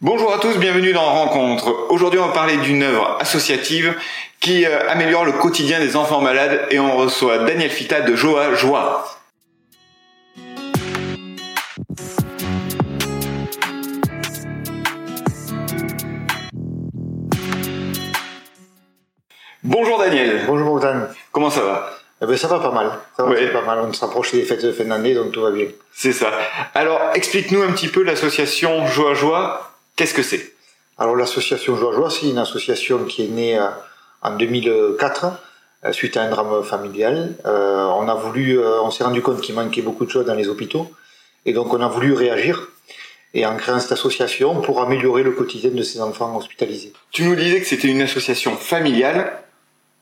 Bonjour à tous, bienvenue dans Rencontre. Aujourd'hui, on va parler d'une œuvre associative qui euh, améliore le quotidien des enfants malades et on reçoit Daniel Fita de Joa Joie. Bonjour Daniel. Bonjour Bogdan. Comment ça va? Eh ben, ça va pas mal. Ça va Ouais. pas mal. On s'approche des fêtes de fin d'année, donc tout va bien. C'est ça. Alors, explique-nous un petit peu l'association Joie Joie. Qu'est-ce que c'est? Alors l'association Joie Joie, c'est une association qui est née euh, en 2004 euh, suite à un drame familial. Euh, on a voulu, euh, on s'est rendu compte qu'il manquait beaucoup de choses dans les hôpitaux, et donc on a voulu réagir. Et en créant cette association pour améliorer le quotidien de ces enfants hospitalisés. Tu nous disais que c'était une association familiale.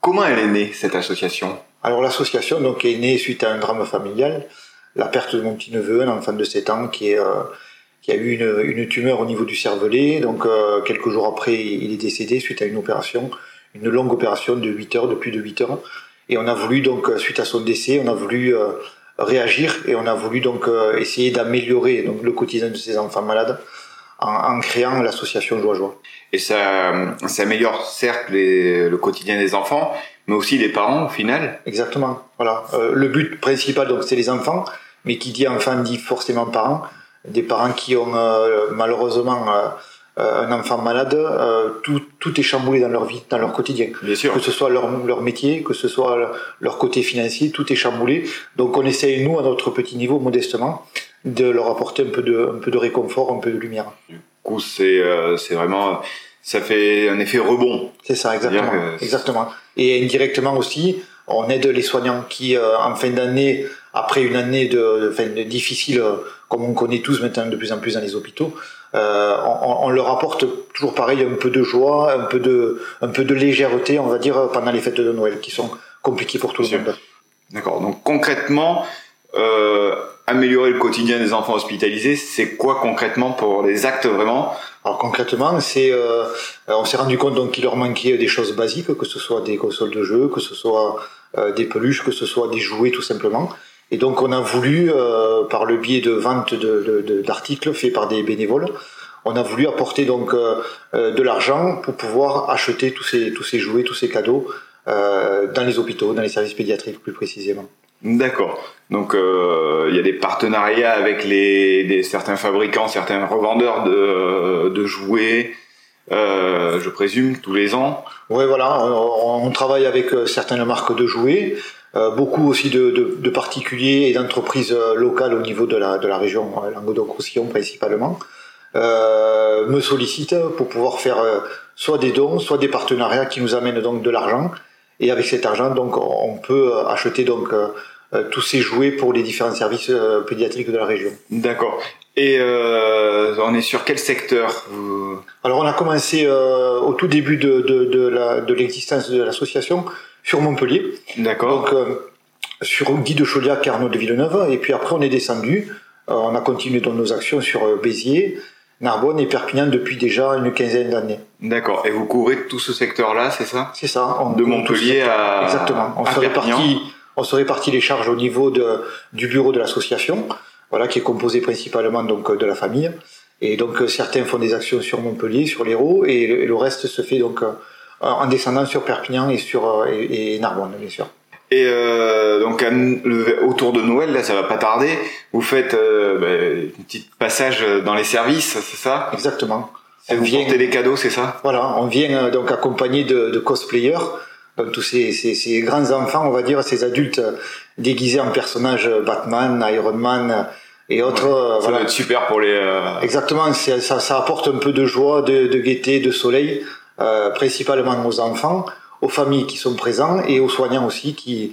Comment elle est née, cette association? Alors l'association donc est née suite à un drame familial, la perte de mon petit neveu, un enfant de 7 ans qui est euh, qui a eu une, une tumeur au niveau du cervelet. Donc euh, quelques jours après, il est décédé suite à une opération, une longue opération de 8 heures, de plus de 8 heures. Et on a voulu donc euh, suite à son décès, on a voulu euh, réagir et on a voulu donc euh, essayer d'améliorer donc le quotidien de ces enfants malades en, en créant l'association Joie Joie. Et ça, ça améliore certes les- le quotidien des enfants, mais aussi des parents au final. Exactement. Voilà. Euh, le but principal, donc, c'est les enfants, mais qui dit enfant dit forcément parents. Des parents qui ont euh, malheureusement euh, euh, un enfant malade, tout, tout est chamboulé dans leur vie, dans leur quotidien. Bien sûr. Que ce soit leur, leur métier, que ce soit le- leur côté financier, tout est chamboulé. Donc on essaye, nous, à notre petit niveau, modestement, de leur apporter un peu de, un peu de réconfort, un peu de lumière. Du coup, c'est euh, vraiment, ça fait un effet rebond. C'est ça, exactement. Exactement. Et indirectement aussi, on aide les soignants qui, euh, en fin d'année, après une année de, de, fin, de difficile, euh, comme on connaît tous maintenant de plus en plus dans les hôpitaux, euh, on, on leur apporte toujours pareil un peu de joie, un peu de, un peu de légèreté, on va dire, pendant les fêtes de Noël, qui sont compliquées pour tout le monde. D'accord. Donc concrètement, améliorer le quotidien des enfants hospitalisés, c'est quoi concrètement pour les actes vraiment? Alors concrètement, c'est, euh, on s'est rendu compte donc qu'il leur manquait des choses basiques, que ce soit des consoles de jeux, que ce soit euh, des peluches, que ce soit des jouets tout simplement. Et donc on a voulu, euh, par le biais de vente de- de- de- d'articles faits par des bénévoles, on a voulu apporter donc euh, euh, de l'argent pour pouvoir acheter tous ces tous ces jouets, tous ces cadeaux euh, dans les hôpitaux, dans les services pédiatriques plus précisément. D'accord. Donc euh, il y a des partenariats avec les, certains fabricants, certains revendeurs de, jouets, euh, je présume, tous les ans. Ouais, voilà, on, travaille avec euh, certaines marques de jouets, beaucoup aussi de, de, particuliers et d'entreprises locales au niveau de la, de la région Languedoc-Roussillon principalement, me sollicitent pour pouvoir faire soit des dons, soit des partenariats qui nous amènent donc de l'argent. Et avec cet argent, donc, on peut euh, acheter donc euh, euh, tous ces jouets pour les différents services pédiatriques de la région. D'accord. Et euh, on est sur quel secteur vous- Alors on a commencé euh, au tout début de, de, l'existence de l'association sur Montpellier. D'accord. Donc, euh, sur Guy de Chauliac, Arnaud de Villeneuve, et puis après on est descendu. On a continué dans nos actions sur Béziers, Narbonne et Perpignan depuis déjà une quinzaine d'années. D'accord. Et vous couvrez tout ce secteur-là, c'est ça? C'est ça. On De Montpellier à Exactement. On à se Perpignan. répartit, on se répartit les charges au niveau de, du bureau de l'association, voilà, qui est composé principalement donc de la famille. Et donc certains font des actions sur Montpellier, sur l'Hérault, et, le- et le reste se fait donc euh, en descendant sur Perpignan et sur euh, et, et Narbonne, bien sûr. Et euh, donc à le- autour de Noël, là, ça va pas tarder. Vous faites euh, bah, une petite passage dans les services, c'est ça? Exactement. On Vous vient- portez des cadeaux, c'est ça? Voilà, on vient euh, donc accompagné de, de cosplayers, donc tous ces, ces, ces grands enfants, on va dire, ces adultes euh, déguisés en personnages euh, Batman, Iron Man et autres. Ça voilà. va être super pour les. euh, Exactement, ça, ça apporte un peu de joie, de, de gaieté, de soleil, euh, principalement aux enfants, aux familles qui sont présents et aux soignants aussi qui,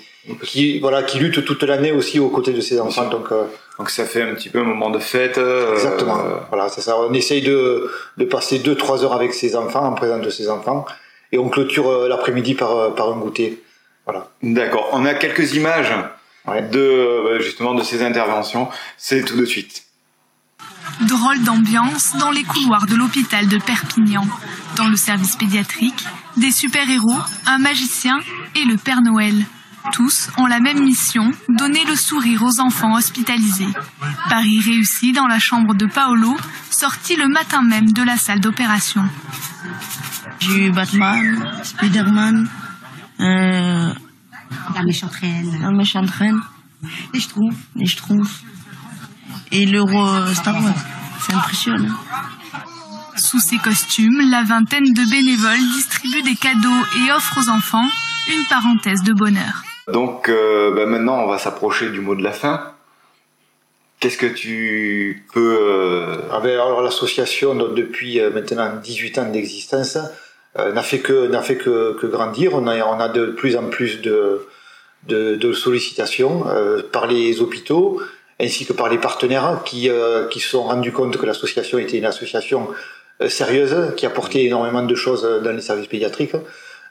qui voilà qui luttent toute l'année aussi aux côtés de ces enfants. Donc euh, Donc ça fait un petit peu un moment de fête. euh, exactement, euh, voilà c'est ça. On essaye de, de passer deux trois heures avec ces enfants en présence de ces enfants et on clôture euh, l'après-midi par euh, par un goûter. Voilà. D'accord. On a quelques images Ouais. de justement de ces interventions. C'est tout de suite. Drôle d'ambiance dans les couloirs de l'hôpital de Perpignan. Dans le service pédiatrique, des super-héros, un magicien et le Père Noël. Tous ont la même mission, donner le sourire aux enfants hospitalisés. Paris réussi dans la chambre de Paolo, sorti le matin même de la salle d'opération. J'ai eu Batman, Spider-Man, euh, La méchante reine. la méchante reine, Et je trouve. et je trouve. Et le roi Star Wars. C'est impressionnant. Sous ces costumes, la vingtaine de bénévoles distribuent des cadeaux et offrent aux enfants une parenthèse de bonheur. Donc euh, bah, maintenant, on va s'approcher du mot de la fin. Qu'est-ce que tu peux... euh, Ah ben, alors l'association, depuis euh, maintenant 18 ans d'existence, euh, n'a fait que n'a fait que, que grandir. On a on a de plus en plus de de, de sollicitations euh, par les hôpitaux ainsi que par les partenaires qui euh, qui se sont rendus compte que l'association était une association euh, sérieuse qui apportait énormément de choses dans les services pédiatriques.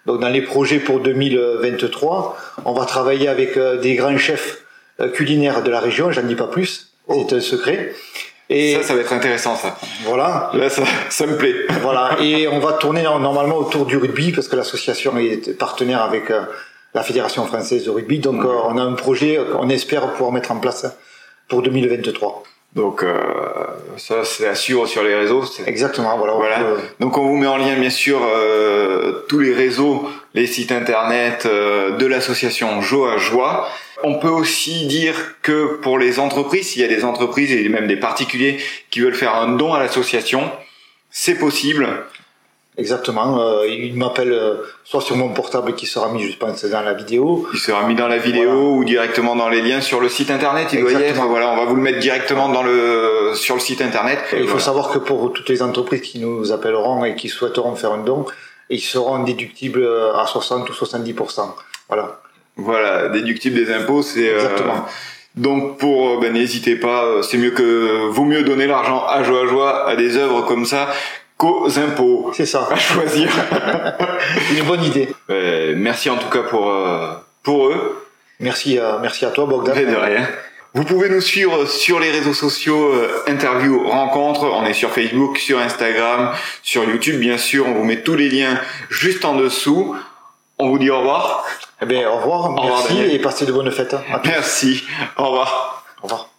Donc dans les projets pour 2023, on va travailler avec euh, des grands chefs euh, culinaires de la région. J'en dis pas plus, c'est un secret. Et Ça, ça va être intéressant, ça. voilà, Là, ça, ça me plaît. voilà. Et on va tourner normalement autour du rugby parce que l'association est partenaire avec euh, la Fédération française de rugby. Donc euh, on a un projet qu'on espère pouvoir mettre en place pour 2023. Donc euh, ça, c'est à suivre sur les réseaux. Exactement, voilà. Voilà. On peut- Donc on vous met en lien bien sûr euh, tous les réseaux, les sites internet euh, de l'association Joie à Joie. On peut aussi dire que pour les entreprises, s'il y a des entreprises et même des particuliers qui veulent faire un don à l'association, c'est possible. Exactement. Euh, il m'appelle euh, soit sur mon portable qui sera mis, je pense, dans la vidéo. Il sera mis dans la vidéo Voilà. ou directement dans les liens sur le site internet. Il doit y être. Exactement. Voilà, on va vous le mettre directement dans le sur le site internet. Et il faut savoir que pour toutes les entreprises qui nous appelleront et qui souhaiteront faire un don, ils seront déductibles à 60 ou 70%. Voilà. Voilà, déductible des impôts, c'est euh, Exactement. donc pour euh, ben, n'hésitez pas, euh, c'est mieux que vaut mieux donner l'argent à joie à joie à des œuvres comme ça qu'aux impôts. C'est ça. À choisir. Une bonne idée. Euh, merci en tout cas pour euh, pour eux. Merci, à merci à toi, Bogdan. De rien. Vous pouvez nous suivre sur les réseaux sociaux, euh, interviews, rencontres. On est sur Facebook, sur Instagram, sur YouTube, bien sûr. On vous met tous les liens juste en dessous. On vous dit au revoir. Eh bien, au revoir, merci et passez de bonnes fêtes. À tous. Merci. Au revoir. Au revoir.